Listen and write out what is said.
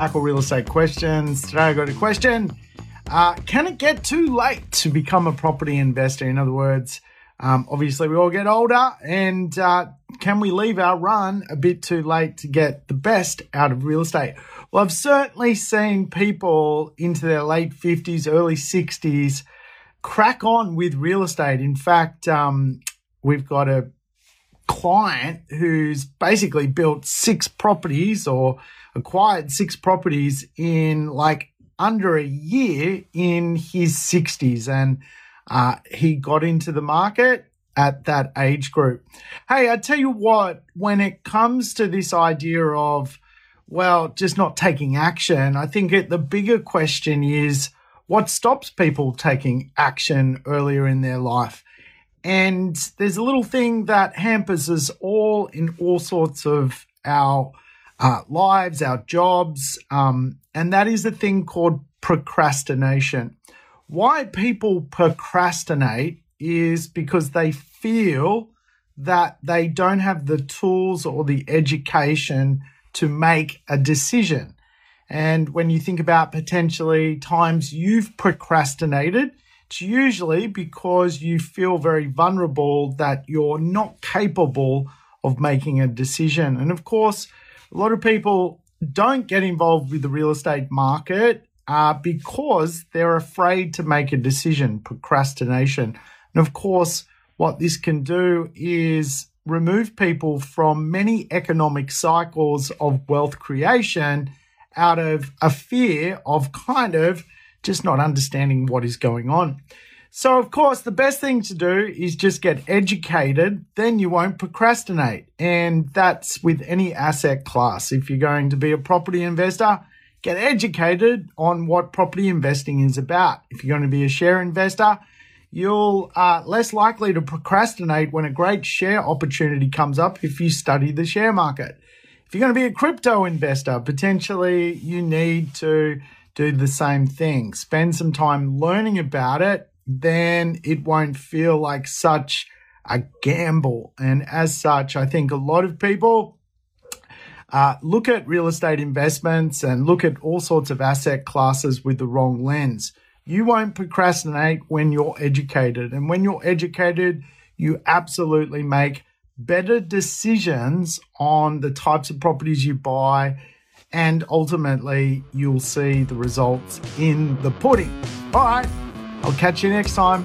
Hackle Real Estate Questions. Today I got a question. Uh, can it get too late to become a property investor? In other words, um, obviously we all get older and uh, can we leave our run a bit too late to get the best out of real estate? Well, I've certainly seen people into their late 50s, early 60s crack on with real estate. In fact, um, we've got a client who's basically built six properties or acquired six properties in like under a year in his 60s and uh, he got into the market at that age group. Hey, I tell you what, when it comes to this idea of, well, just not taking action, I think it, the bigger question is what stops people taking action earlier in their life? And there's a little thing that hampers us all in all sorts of our uh, lives, our jobs, um, and that is a thing called procrastination. Why people procrastinate is because they feel that they don't have the tools or the education to make a decision. And when you think about potentially times you've procrastinated, it's usually because you feel very vulnerable that you're not capable of making a decision. And of course, a lot of people don't get involved with the real estate market uh, because they're afraid to make a decision, procrastination. And of course, what this can do is remove people from many economic cycles of wealth creation out of a fear of kind of just not understanding what is going on. So, of course, the best thing to do is just get educated, then you won't procrastinate. And that's with any asset class. If you're going to be a property investor, get educated on what property investing is about. If you're going to be a share investor, you'll uh, less likely to procrastinate when a great share opportunity comes up if you study the share market. If you're going to be a crypto investor, potentially you need to do the same thing. Spend some time learning about it then it won't feel like such a gamble. And as such, I think a lot of people uh, look at real estate investments and look at all sorts of asset classes with the wrong lens. You won't procrastinate when you're educated. And when you're educated, you absolutely make better decisions on the types of properties you buy. And ultimately, you'll see the results in the pudding. All right. I'll catch you next time.